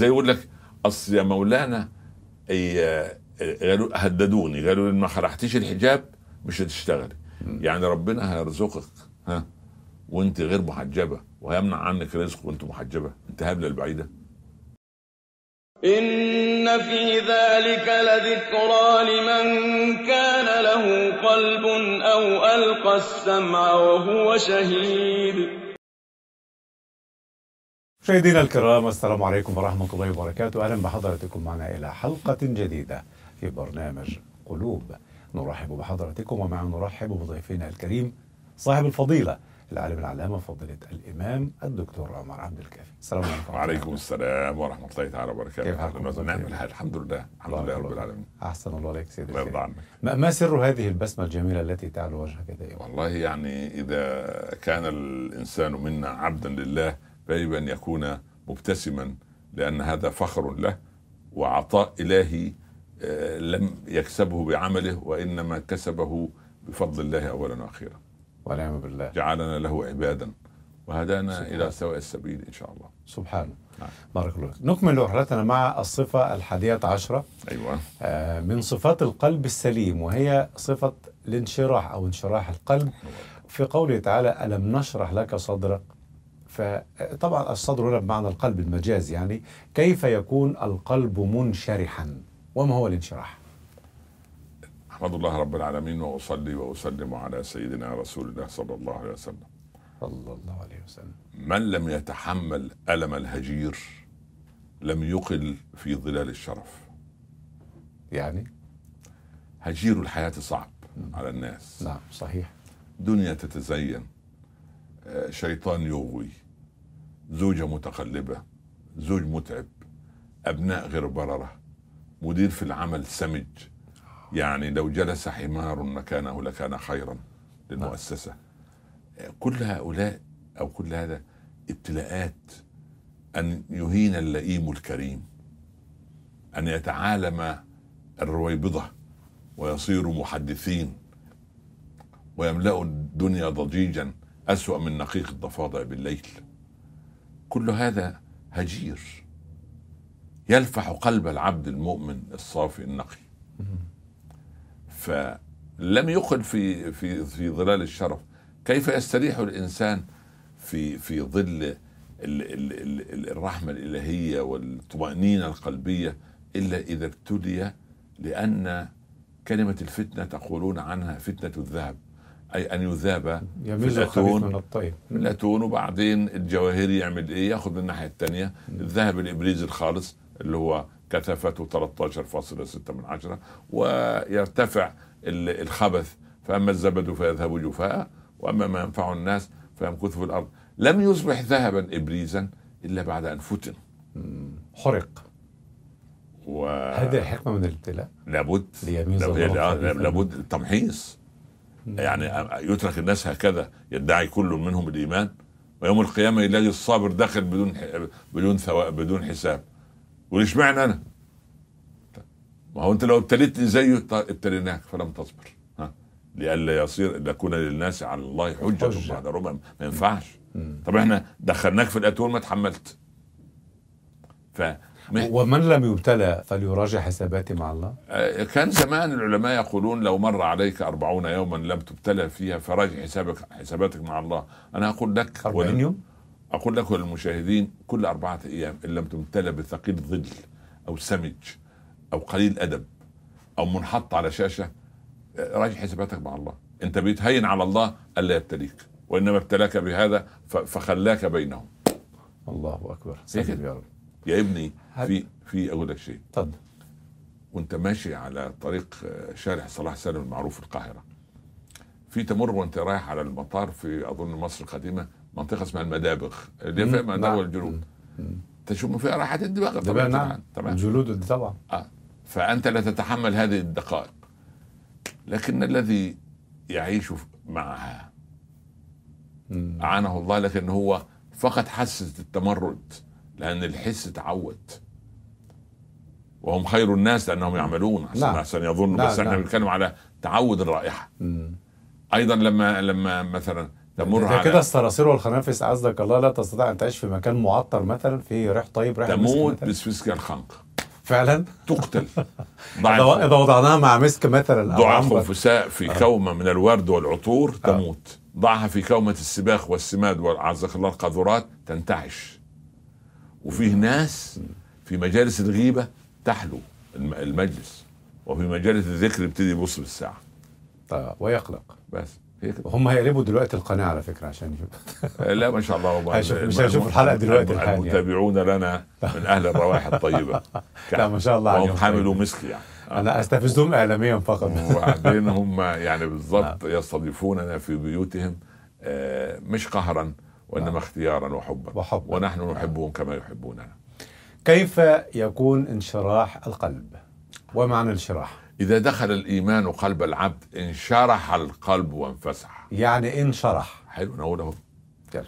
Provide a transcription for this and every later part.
زي يقول لك أصل يا مولانا قالوا هددوني قالوا إن ما خلعتيش الحجاب مش هتشتغلي. يعني ربنا هيرزقك ها وأنت غير محجبة وهيمنع عنك رزق وأنت محجبة. انت هبله البعيده إن في ذلك لذكرى لمن كان له قلب أو ألقى السمع وهو شهيد. مشاهدينا الكرام السلام عليكم ورحمة الله وبركاته. أهلا بحضراتكم معنا إلى حلقة جديدة في برنامج قلوب. نرحب بحضراتكم ومع نرحب بضيفنا الكريم صاحب الفضيلة العالم العلامة فضيلة الإمام الدكتور عمر عبد الكافي. السلام عليكم وعليكم السلام ورحمة الله تعالى وبركاته. كيف حالكم؟ نعم الحمد لله الحمد لله رب العالمين. أحسن الله عليك سيدي الله يرضى. عنك. ما ما سر هذه البسمة الجميلة التي تعلو وجهك دائما والله يعني إذا كان الإنسان منا عبدا لله فيجب أن يكون مبتسما لأن هذا فخر له وعطاء إلهي آه، لم يكسبه بعمله وإنما كسبه بفضل الله أولا وأخيرا. ونعم بالله. جعلنا له عبادا وهدانا سبحان. إلى سواء السبيل إن شاء الله. سبحانه نعم. بارك الله. نكمل رحلتنا مع الصفة الحادية عشرة. أيوة. آه، من صفات القلب السليم وهي صفة الانشراح أو انشراح القلب. في قوله تعالى ألم نشرح لك صدرك؟ فطبعا الصدر هنا بمعنى القلب المجاز يعني كيف يكون القلب منشرحا؟ وما هو الانشراح؟ أحمد الله رب العالمين وأصلي وأسلم على سيدنا رسول الله صلى الله عليه وسلم. صلى الله عليه وسلم. من لم يتحمل ألم الهجير لم يقل في ظلال الشرف. يعني؟ هجير الحياة صعب على الناس. نعم صحيح. دنيا تتزين. شيطان يغوي زوجة متقلبة زوج متعب أبناء غير بررة مدير في العمل سمج. يعني لو جلس حمار مكانه لكان خيرا للمؤسسة. كل هؤلاء أو كل هذا ابتلاءات أن يهين اللئيم الكريم أن يتعالم الرويبضة ويصيروا محدثين ويملأوا الدنيا ضجيجا. أسوأ من نقيق الضفادع بالليل. كل هذا هجير. يلفح قلب العبد المؤمن الصافي النقي. فلم يقل في في في ظلال الشرف. كيف يستريح الإنسان في في ظل ال- ال- ال- ال- الرحمة الإلهية والطمأنينة القلبية إلا إذا ابتلي لأن كلمة الفتنة تقولون عنها فتنة الذهب. أي أن يذاب في الخبيث الأتون من الطيب. الأتون وبعدين الجواهري يعمل إيه؟ يأخذ من الناحية الثانية الذهب الإبريز الخالص اللي هو كثافته 13.6 من عشرة ويرتفع ال- الخبث. فأما الزبد فيذهب جفاء وأما ما ينفع الناس فيمكث في الأرض. لم يصبح ذهبا ابريزا إلا بعد أن فتن. حرق. و هذه الحكمة من الابتلاء. لابد. لابد التمحيص يعني يترك الناس هكذا يدعي كل منهم الايمان ويوم القيامة يلاقي الصابر داخل بدون بدون ثواب بدون حساب. يقول اشمعنى أنا؟ ما هو أنت لو ابتليتني زيه ابتليناك؟ فلم تصبر. ها؟ لئلا يصير يكون للناس على الله حجة حجة. بعد ربع. ما ينفعش. طب إحنا دخلناك في الأتون ما تحملت. ف ومن لم يبتلى فليراجع حساباته مع الله؟ آه، كان زمان العلماء يقولون لو مر عليك أربعون يوما لم تبتلى فيها فراجع حسابك حساباتك مع الله. أنا أقول لك 40 ول- يوم؟ أقول لك وللمشاهدين كل أربعة أيام إن لم تبتلى بثقيل ظل أو سمج أو قليل أدب أو منحط على شاشة آه، راجع حساباتك مع الله. أنت بيتهين على الله ألا يبتليك وإنما ابتلاك بهذا فخلاك بينهم. الله أكبر. كده. يا رب. يا ابني في في أقول لك شيء. تفضل وأنت ماشي على طريق آه، شارع صلاح سالم المعروف في القاهرة. في تمر وأنت رايح على المطار في أظن مصر القديمة منطقة اسمها المدابغ. اللي مم، فيها مدابغ نعم. مم. تشم فيها راحه الدماغ طبعا طبعا نعم. تمام الجلود طبعا. آه. فأنت لا تتحمل هذه الدقائق. لكن الذي يعيش معها. أعانه الله لكن هو فقط حاسة التمرد. لأن الحس تعود وهم خير الناس لأنهم يعملون عشان نعم. عشان يظن. نعم، بس إحنا نعم. بنتكلم على تعود الرائحة. مم. أيضا لما لما مثلا تمر على كده الصراصير والخنافس عزك الله لا تستطيع أن تعيش في مكان معطر مثلا فيه ريح طيب ريح تموت؟ بسفسك الخنق. فعلا؟ تقتل. إذا وضعناها مع مسك مثلا ضع خنفساء في كومة من الورد والعطور تموت. ضعها في كومة السباخ والسماد وعزك الله القاذورات تنتعش. وفيه ناس في مجالس الغيبة تحلو الم- المجلس وفي مجالس الذكر يبتدي يبص بالساعة. طيب ويقلق. بس هي كده هم هيقلبوا دلوقتي القناة على فكرة عشان لا ما شاء الله والله. مش هيشوف الحلقة دلوقتي الحال يعني. المتابعون لنا من أهل الروائح الطيبة. لا ما شاء الله حملوا طيب. مسك يعني. أنا أستفزهم اعلاميا فقط. وبعدين هم يعني بالضبط يستضيفوننا في بيوتهم آه، مش قهرا وإنما اختيارا وحبا. وحبا. ونحن نحبهم كما يحبوننا. كيف يكون انشراح القلب؟ ومعنى الانشراح؟ إذا دخل الإيمان قلب العبد انشرح القلب وانفسح. يعني انشرح. حلو نقول يلا.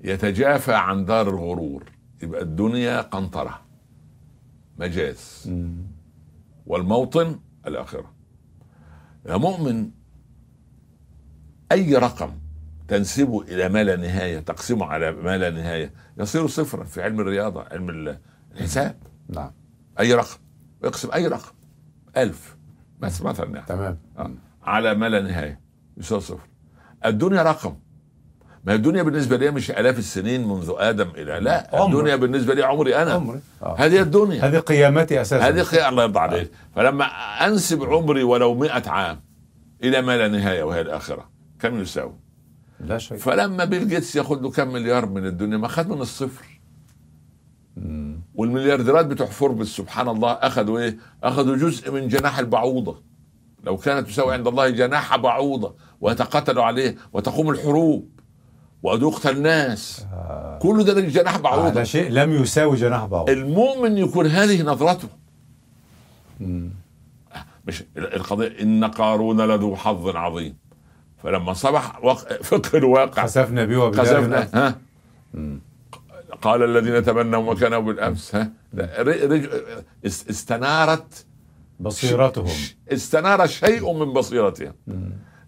يتجافى عن دار الغرور. يبقى الدنيا قنطرة. مجاز. مم. والموطن الآخرة. يا مؤمن أي رقم تنسبه إلى ما لا نهاية تقسمه على ما لا نهاية. يصير صفرا في علم الرياضة علم ال- الحساب. نعم. أي رقم؟ اقسم أي رقم. ألف. بس مثلا يعني. تمام. آه. على ما لا نهاية. يصير صفر. الدنيا رقم. ما الدنيا بالنسبة لي مش آلاف السنين منذ آدم إلى لا عمر. الدنيا بالنسبة لي عمري أنا. عمري. آه. هذه الدنيا. هذه قيامتي أساسا. هذه خير الله يرضى عليك. فلما أنسب عمري ولو مئة عام إلى ما لا نهاية وهي الآخرة كم يساوي؟ لا شيء فلما بيل جيتس ياخذ له كم مليار من الدنيا ما خد من الصفر مم. والمليارديرات بتوع فوربس سبحان الله أخذوا إيه؟ أخذوا جزء من جناح البعوضة لو كانت تساوي عند الله جناح بعوضة ويتقاتلوا عليه وتقوم الحروب وتقتل الناس آه. كل ده جناح بعوضة على شيء لم يساوي جناح بعوض المؤمن يكون هذه نظرته مم. مش القضية إن قارون لذو حظ عظيم فلما صبح وق... فقه الواقع. خسفنا به خسفنا ها؟ مم. قال الذين تمنوا مكانه بالأمس ها؟ رج... است- استنارت بصيرتهم. استنار شيء من بصيرتهم.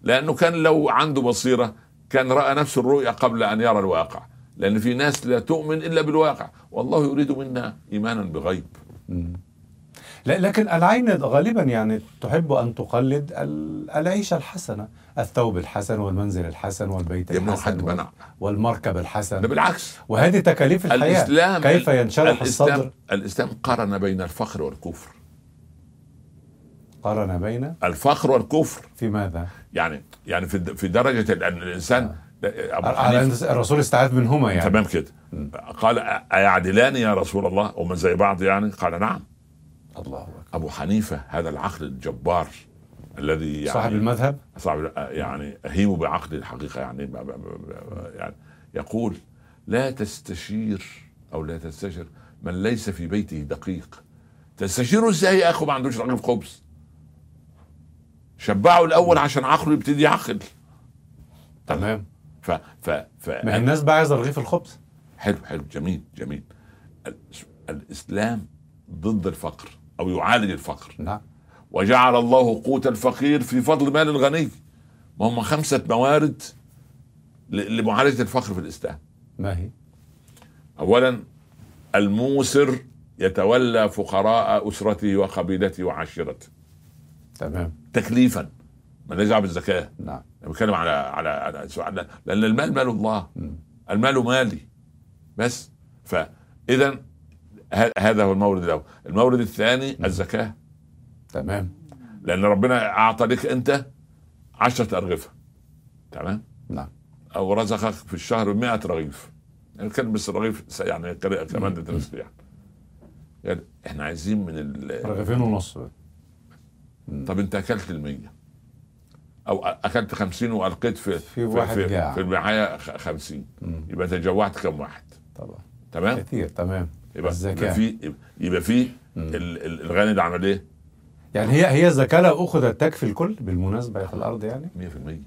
لأنه كان لو عنده بصيرة كان رأى نفس الرؤيا قبل أن يرى الواقع. لأن في ناس لا تؤمن إلا بالواقع. والله يريد منا إيمانا بغيب. لكن العين غالبا يعني تحب أن تقلد ال- العيشة الحسنة الثوب الحسن والمنزل الحسن والبيت الحسن حد منع. والمركب ده الحسن بالعكس. وهذه تكاليف الحياة. الإسلام كيف ينشرح الإسلام الصدر؟ الإسلام قارن بين الفخر والكفر. قارن بين الفخر والكفر. في ماذا؟ يعني يعني في في درجة أن الإنسان أن الرسول استعاذ منهما يعني. تمام كده. قال أيعدلان يا رسول الله؟ ومن زي بعض يعني؟ قال نعم. الله أكبر. أبو حنيفة هذا العقل الجبار الذي يعني صاحب المذهب؟ صعب يعني أهيم بعقل الحقيقة يعني يعني يقول لا تستشير أو لا تستشر من ليس في بيته دقيق. تستشيره إزاي يا أخو؟ ما عندوش رغيف خبز. شبعه الأول عشان عقله يبتدي يعقل. تمام. ف ف ف ما الناس بقى عايزة رغيف الخبز؟ حلو حلو جميل جميل. ال- الإسلام ضد الفقر. أو يعالج الفقر. نعم. وجعل الله قوت الفقير في فضل مال الغني. ما هم خمسة موارد لمعالجة الفقر في الإسلام. ما هي؟ أولا الموسر يتولى فقراء أسرته وقبيلته وعشيرته. تمام. تكليفا. ما دعوه بالزكاة نعم. بتكلم على على على سؤال. لأن المال مال الله. مم. المال مالي. بس. فإذا هذا هو المورد الأول. المورد الثاني الزكاة. تمام؟ لأن ربنا أعطى لك أنت عشرة أرغفة. تمام؟ نعم. أو رزقك في الشهر 100 رغيف. يعني بس الرغيف يعني كمادة رزق يعني. يعني إحنا عايزين من ال... رغيفين ونص. طب أنت أكلت المية؟ أو أ- أكلت خمسين وألقيت في في واحد في. في خ- خمسين. مم. يبقى تجوعت كم واحد؟ طبعا. تمام؟ كثير تمام. يبقى يبقى في يبقى في ال- ال- الغني ده عمل إيه؟ يعني هي هي الزكاة لو أخذت تكفي الكل بالمناسبة في الأرض يعني؟ 100%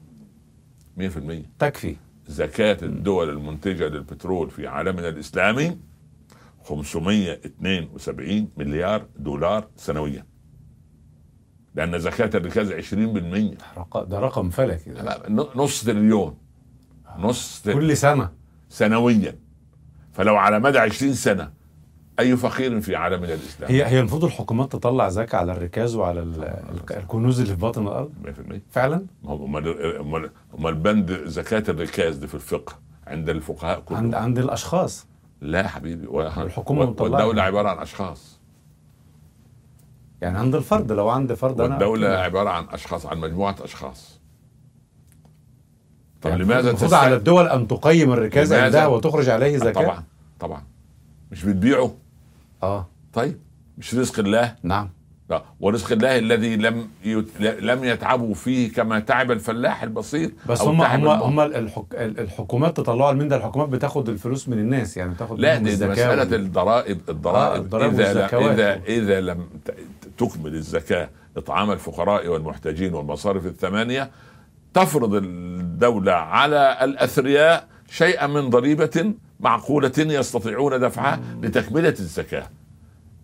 100% تكفي. زكاة الدول المنتجة للبترول في عالمنا الإسلامي 572 مليار دولار سنويا. لأن زكاة الركاز 20% رق- ده رقم فلكي نص تريليون. نص كل سنة. سنويا. فلو على مدى 20 سنة أي فقير في عالمنا الاسلامي هي هي المفروض الحكومات تطلع زكاة على الركاز وعلى ال- ال- الكنوز اللي في باطن الأرض؟ 100% فعلا؟ ما هو امال امال بند زكاة الركاز دي في الفقه عند الفقهاء كلهم؟ عند عند الأشخاص. لا يا حبيبي مطلعة. والدولة عبارة عن أشخاص. يعني عند الفرد لو عند فرد أنا والدولة عبارة عن أشخاص عن مجموعة أشخاص. طب يعني لماذا تستع- على الدول أن تقيم الركاز؟ عندها وتخرج عليه زكاة؟ طبعا طبعا. مش بتبيعه؟ آه. طيب مش رزق الله؟ نعم. لا ورزق الله الذي لم يت... لم يتعبوا فيه كما تعب الفلاح البسيط بس هم هم هم الحك... الحكومات تطلعوا من ده الحكومات بتاخد الفلوس من الناس يعني تاخد لا دي, مسألة وال- الضرائب الضرائب, آه، الضرائب لم والزكوات. إذا إذا لم تكمل الزكاة إطعام الفقراء والمحتاجين والمصارف الثمانية تفرض الدولة على الأثرياء شيئا من ضريبة معقولة يستطيعون دفعها لتكملة الزكاة.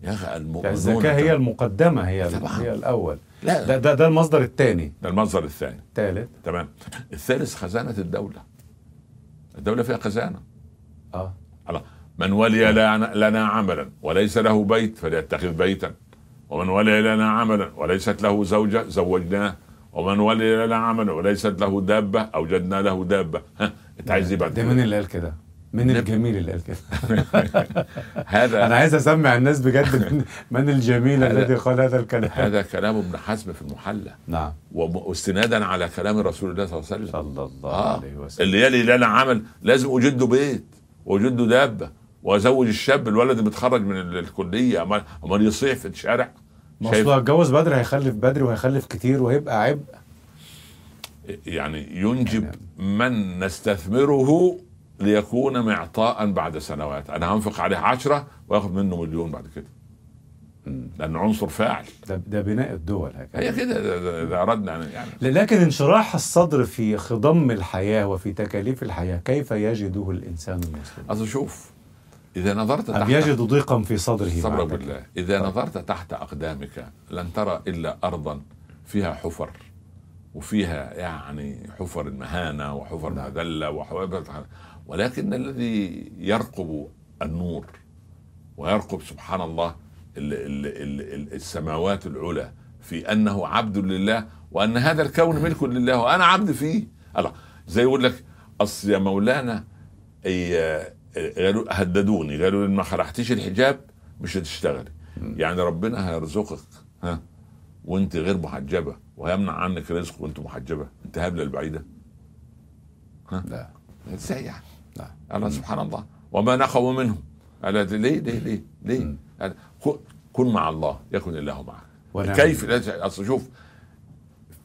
يا أخي المؤمنون الزكاة هي المقدمة هي طبعاً. هي الأول. لا. ده ده, ده المصدر الثاني. ده المصدر الثاني. الثالث. تمام. الثالث خزانة الدولة. الدولة فيها خزانة. آه. الله من ولي لنا عملا وليس له بيت فليتخذ بيتا. ومن ولي لنا عملا وليست له زوجة زوجناه. ومن ولي لنا عملا وليست له دابة أوجدنا له دابة. ها؟ أنت عايز إيه بعد ده؟ مين اللي قال كده؟ نب- الجميل اللي قال كده؟ هذا أنا عايز أسمع الناس بجد من, من الجميل الذي قال هذا الكلام. هذا كلام ابن حزم في المحلى نعم. واستنادا على كلام رسول الله صلى الله عليه وسلم. صلى الله آه. عليه وسلم. اللي يلي لنا عمل لازم له بيت وأوجد له دابة وأزوج الشاب الولد اللي متخرج من ال- الكلية أمال أمال يصيح في الشارع. ما اصله هيتجوز بدري هيخلف بدري وهيخلف كتير وهيبقى عبء. يعني ينجب من نستثمره ليكون معطاء بعد سنوات. أنا هنفق عليه عشرة واخد منه مليون بعد كده. لأنه عنصر فاعل. ده, ده بناء الدول هكذا. هي كده اذا أردنا يعني. لكن انشراح الصدر في خضم الحياة وفي تكاليف الحياة كيف يجده الإنسان المسلم؟ أصل شوف إذا نظرت أم تحت يجد ضيقا في صدره معنى بالله. إذا نظرت تحت أقدامك لن ترى إلا ارضا فيها حفر. وفيها يعني حفر المهانة وحفر نعم. المذله وحفر ولكن الذي يرقب النور ويرقب سبحان الله ال ال ال ال السماوات العلى في أنه عبد لله وأن هذا الكون ملك لله وأنا عبد فيه. الله زي يقول لك أصل يا مولانا قالوا هددوني قالوا لي ما خلعتيش الحجاب مش هتشتغلي. يعني ربنا هيرزقك ها وانت غير محجبة وهيمنع عنك رزق وانت محجبة. انت هبله البعيده لا. إزاي يعني؟ لا. الله سبحان الله. وما نقموا منهم. قال ليه ليه ليه ليه؟ كن- مع الله يكن الله معك. كيف؟ أصل شوف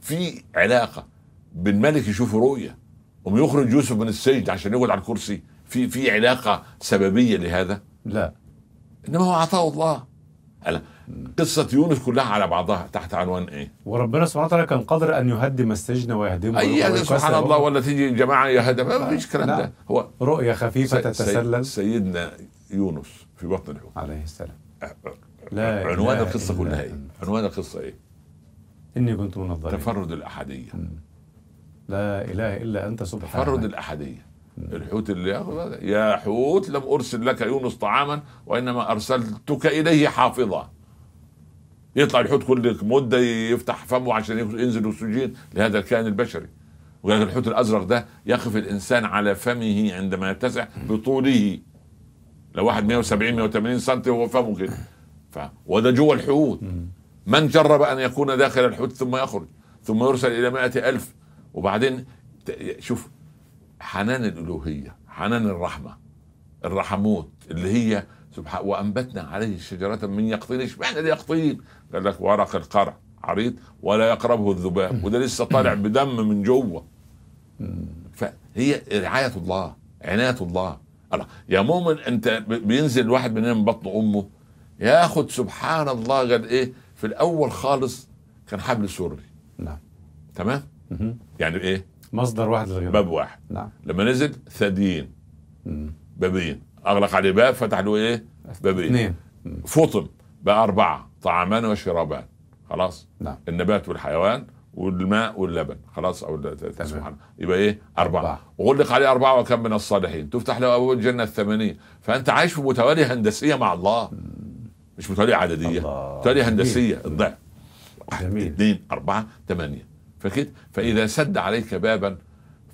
في علاقة بين ملك يشوف رؤية وم يخرج يوسف من السجن عشان يقعد على الكرسي في في علاقة سببية لهذا؟ لا. إنما هو عطاء الله. قصة يونس كلها على بعضها تحت عنوان إيه؟ وربنا سبحانه وتعالى كان قادر أن يهدم السجن ويهدمه أي سبحان الله. ولا تيجي جماعة يهدم. ما فيش الكلام لا. ده. هو رؤية خفيفة سي- سي- تتسلل. سيدنا يونس في بطن الحوت. عليه السلام. لا عنوان إله القصة إلا كلها إيه؟ عنوان القصة إيه؟ إني كنت من الظالمين. تفرد الاحاديه لا إله إلا أنت سبحانك. تفرد الاحاديه الحوت اللي ياخذ يا حوت لم أرسل لك يونس طعاما وإنما أرسلتك إليه حافظا. يطلع الحوت كل مدة يفتح فمه عشان ينزل أكسجين. لهذا الكائن البشري. وقال الحوت الأزرق ده يقف الإنسان على فمه عندما يتسع بطوله. لو واحد 170 180 سم هو فمه كده. ف... وده جوه الحوت. من جرب أن يكون داخل الحوت ثم يخرج ثم يرسل إلى مائة ألف. وبعدين شوف حنان الألوهية حنان الرحمة الرحموت اللي هي سبحان وأنبتنا عليه شجره من يقطين. اشمعنى اليقطين؟ قال لك ورق القرع عريض ولا يقربه الذباب وده لسه طالع بدم من جوه. فهي رعاية الله عناية الله. الله يا مؤمن أنت بينزل الواحد مننا من بطن أمه ياخد سبحان الله قال إيه؟ في الأول خالص كان حبل سري. نعم. تمام. يعني إيه؟ مصدر واحد للغذاء باب واحد. نعم. لما نزل ثديين. بابين. أغلق عليه باب فتح له إيه؟ بابين. اثنين. فطم بقى أربعة. طعامان وشرابان خلاص؟ نعم. النبات والحيوان والماء واللبن. خلاص؟ أو. سبحان. يبقى إيه؟ أربعة. أربعة. وغلق عليه أربعة وكم من الصالحين. تفتح له أبواب الجنة الثمانيه فأنت عايش في متواليه هندسية مع الله. مش متواليه عددية. جميل. هندسية. الضعف. واحد. اثنين أربعة ثمانية. فكده فإذا سد عليك بابا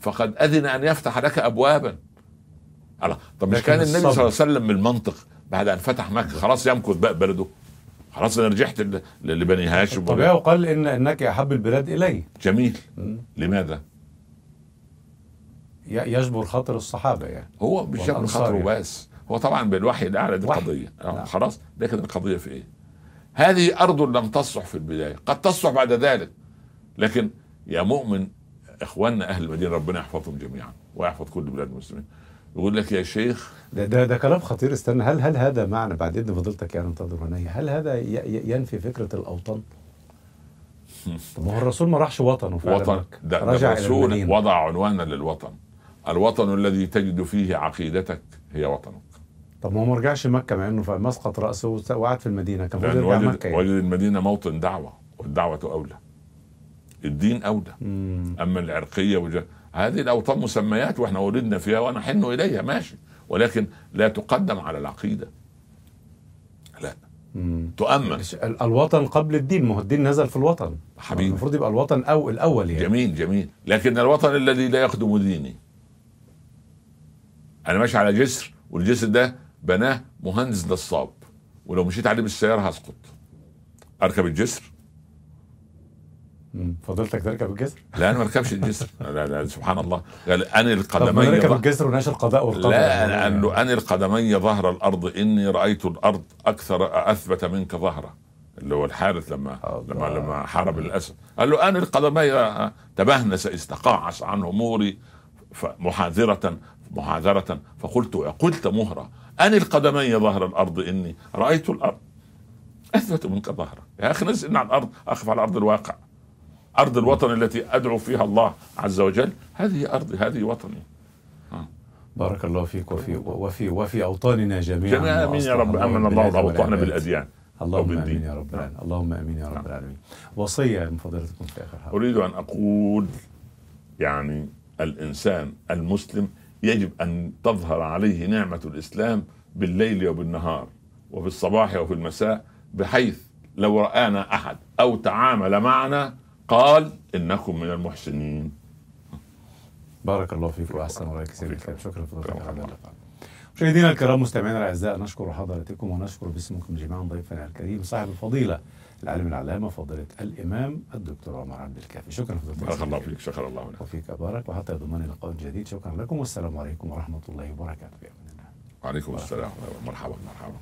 فقد أذن أن يفتح لك أبوابا. الله. طب مش كان النبي صلى الله عليه. وسلم من المنطق بعد أن فتح مكة خلاص يمكث بقى بلده. خلاص أنا رجعت لبني هاشم طبيعي وقال ان إنك احب البلاد إلي جميل. لماذا؟ يجبر خاطر الصحابة يعني هو مش والأنصار خاطره. بس هو طبعا بالوحي الأعلى دي. قضيه آه، نعم. خلاص لكن القضية في إيه؟ هذه أرض لم تصلح في البداية قد تصلح بعد ذلك لكن يا مؤمن إخواننا أهل المدينة ربنا يحفظهم جميعا ويحفظ كل بلاد المسلمين يقول لك يا شيخ ده, ده ده كلام خطير. استنى هل هل هذا معنى بعد إذن فضيلتك يعني انتظر هنية هل هذا ينفي فكرة الأوطان؟ طب ما هو الرسول ما راحش وطنه فعلا. وطن. ده, رجع الرسول وضع عنوانا للوطن. الوطن الذي تجد فيه عقيدتك هي وطنك. طب ما هو ما رجعش مكة مع إنه مسقط رأسه وقعد في المدينة. كان المفروض يرجع مكة يعني. وجد المدينة موطن دعوة والدعوة أولى. الدين أولى. مم. أما العرقية وج... هذه الأوطان مسميات وإحنا ولدنا فيها ونحن إليها ماشي. ولكن لا تقدم على العقيدة. لا. مم. تؤمن. ال- الوطن قبل الدين ما هو الدين نزل في الوطن. حبيبي. المفروض يبقى الوطن أو الأول يعني. جميل جميل. لكن الوطن الذي لا يخدم ديني. أنا ماشي على جسر والجسر ده بناه مهندس نصاب. ولو مشيت عليه بالسيارة هسقط. أركب الجسر. فضلتك تركب الجسر لا أنا ما اركبش الجسر لا لا سبحان الله. قال أني القدمي ظهر- الجسر ونعيش القضاء والقدر. لا قال له أني القدمي ظهر الأرض إني رأيت الأرض أكثر أثبت منك ظهرا. اللي هو الحارث لما الله. لما لما حارب الأسد. قال له أني القدمي تبهنس استقاعس عن أموري ف- محاذرة محاذرة. فقلت قلت مهرة أني القدمي ظهر الأرض إني رأيت الأرض أثبت منك ظهرا. يا أخي نزل إن على الأرض أقف على أرض الواقع. أرض الوطن التي أدعو فيها الله عز وجل هذه أرضي هذه وطني بارك الله فيك وفي وفي وفي أوطاننا جميعا جميعا آمين يا رب آمن الله والعباد. بالأديان اللهم آمين. يا رب نعم. العالمين اللهم آمين يا رب نعم. العالمين وصية من فضيلتكم في آخر حلقة أريد أن أقول يعني الإنسان المسلم يجب أن تظهر عليه نعمة الإسلام بالليل وبالنهار وفي الصباح وفي المساء بحيث لو رآنا أحد أو تعامل معنا قال إنكم من المحسنين. بارك الله فيك وأحسن الله فيك. الكريم شكرا لفضيلتك شكرا. على اللقاء مشاهدينا الكرام مستمعينا الأعزاء نشكر حضراتكم ونشكر باسمكم جميعا ضيفنا الكريم صاحب الفضيلة العالم العلامة فضيلة الإمام الدكتور عمر عبد الكافي. شكرا فضيلتك بارك الله فيك شكر الله لك وفيك بارك وحتى يضمني لقاء جديد. شكرا لكم والسلام عليكم ورحمة الله وبركاته. وعليكم السلام مرحبا مرحبا